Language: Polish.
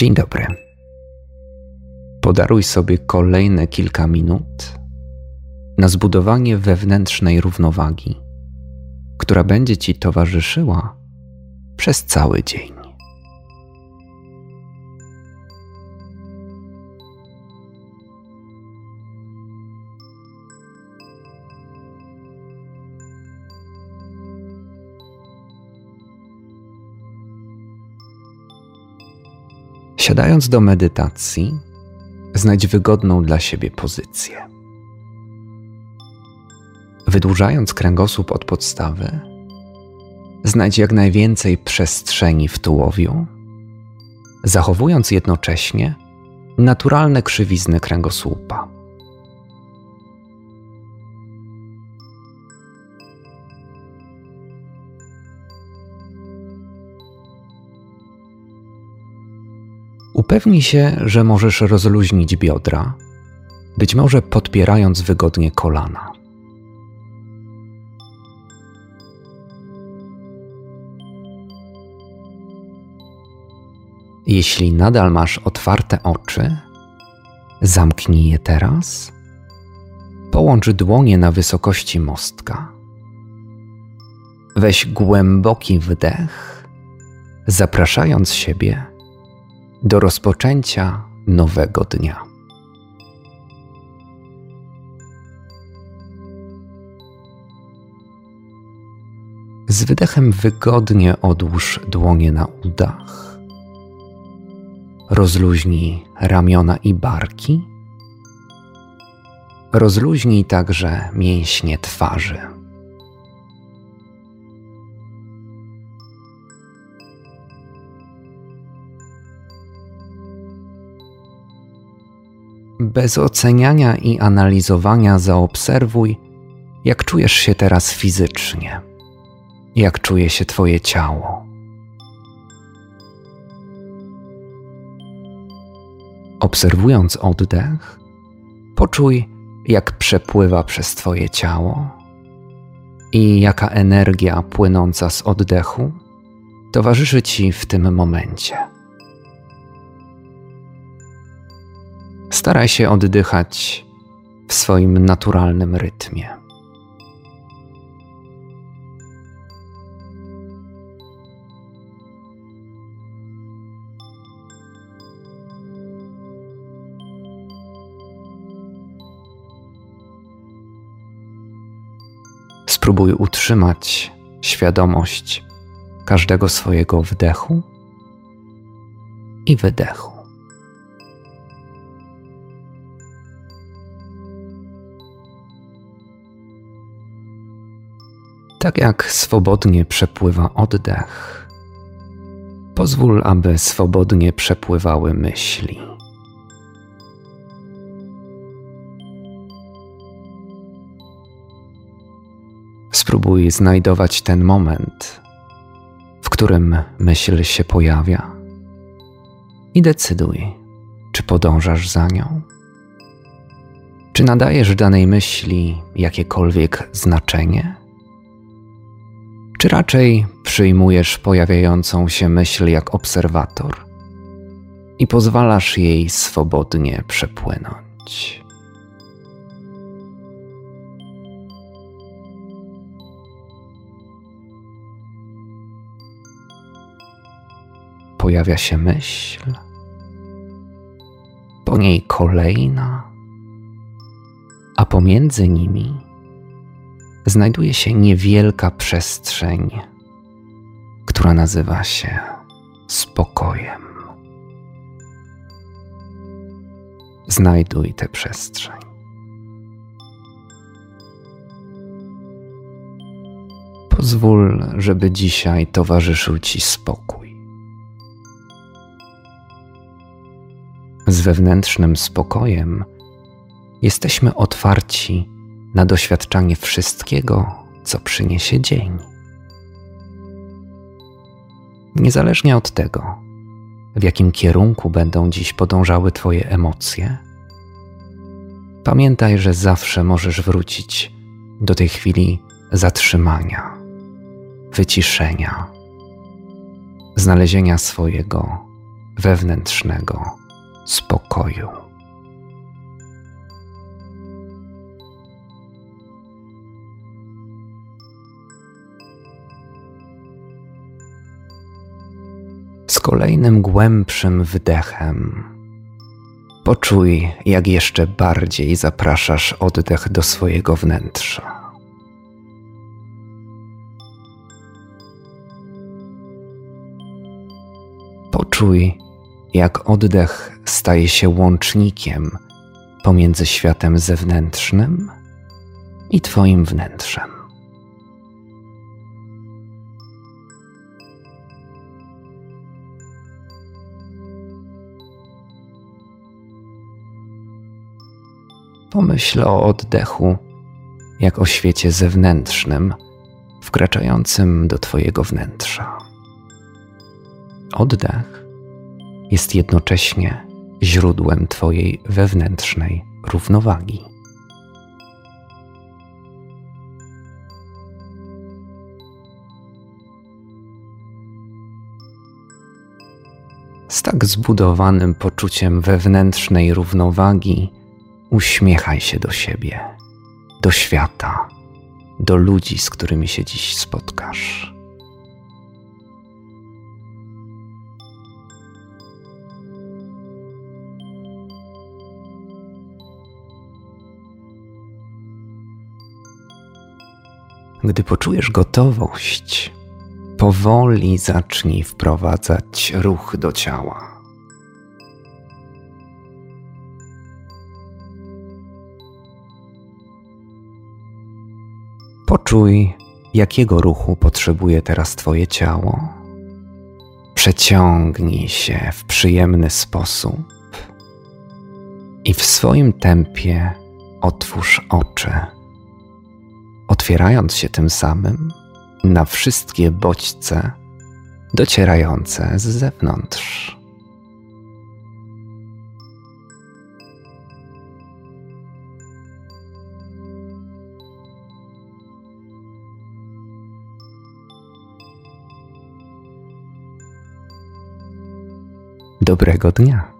Dzień dobry. Podaruj sobie kolejne kilka minut na zbudowanie wewnętrznej równowagi, która będzie ci towarzyszyła przez cały dzień. Siadając do medytacji, znajdź wygodną dla siebie pozycję. Wydłużając kręgosłup od podstawy, znajdź jak najwięcej przestrzeni w tułowiu, zachowując jednocześnie naturalne krzywizny kręgosłupa. Upewnij się, że możesz rozluźnić biodra, być może podpierając wygodnie kolana. Jeśli nadal masz otwarte oczy, zamknij je teraz. Połącz dłonie na wysokości mostka. Weź głęboki wdech, zapraszając siebie do rozpoczęcia nowego dnia. Z wydechem wygodnie odłóż dłonie na udach. Rozluźnij ramiona i barki. Rozluźnij także mięśnie twarzy. Bez oceniania i analizowania zaobserwuj, jak czujesz się teraz fizycznie, jak czuje się Twoje ciało. Obserwując oddech, poczuj, jak przepływa przez Twoje ciało i jaka energia płynąca z oddechu towarzyszy Ci w tym momencie. Staraj się oddychać w swoim naturalnym rytmie. Spróbuj utrzymać świadomość każdego swojego wdechu i wydechu. Tak jak swobodnie przepływa oddech, pozwól, aby swobodnie przepływały myśli. Spróbuj znajdować ten moment, w którym myśl się pojawia i decyduj, czy podążasz za nią, czy nadajesz danej myśli jakiekolwiek znaczenie czy raczej przyjmujesz pojawiającą się myśl jak obserwator i pozwalasz jej swobodnie przepłynąć? Pojawia się myśl, po niej kolejna, a pomiędzy nimi znajduje się niewielka przestrzeń, która nazywa się spokojem. Znajduj tę przestrzeń. Pozwól, żeby dzisiaj towarzyszył Ci spokój. Z wewnętrznym spokojem jesteśmy otwarci na doświadczanie wszystkiego, co przyniesie dzień. Niezależnie od tego, w jakim kierunku będą dziś podążały Twoje emocje, pamiętaj, że zawsze możesz wrócić do tej chwili zatrzymania, wyciszenia, znalezienia swojego wewnętrznego spokoju. Z kolejnym głębszym wdechem poczuj, jak jeszcze bardziej zapraszasz oddech do swojego wnętrza. Poczuj, jak oddech staje się łącznikiem pomiędzy światem zewnętrznym i Twoim wnętrzem. Pomyśl o oddechu jak o świecie zewnętrznym, wkraczającym do Twojego wnętrza. Oddech jest jednocześnie źródłem Twojej wewnętrznej równowagi. Z tak zbudowanym poczuciem wewnętrznej równowagi uśmiechaj się do siebie, do świata, do ludzi, z którymi się dziś spotkasz. Gdy poczujesz gotowość, powoli zacznij wprowadzać ruch do ciała. Poczuj, jakiego ruchu potrzebuje teraz Twoje ciało. Przeciągnij się w przyjemny sposób i w swoim tempie otwórz oczy otwierając się tym samym na wszystkie bodźce docierające z zewnątrz. Dobrego dnia.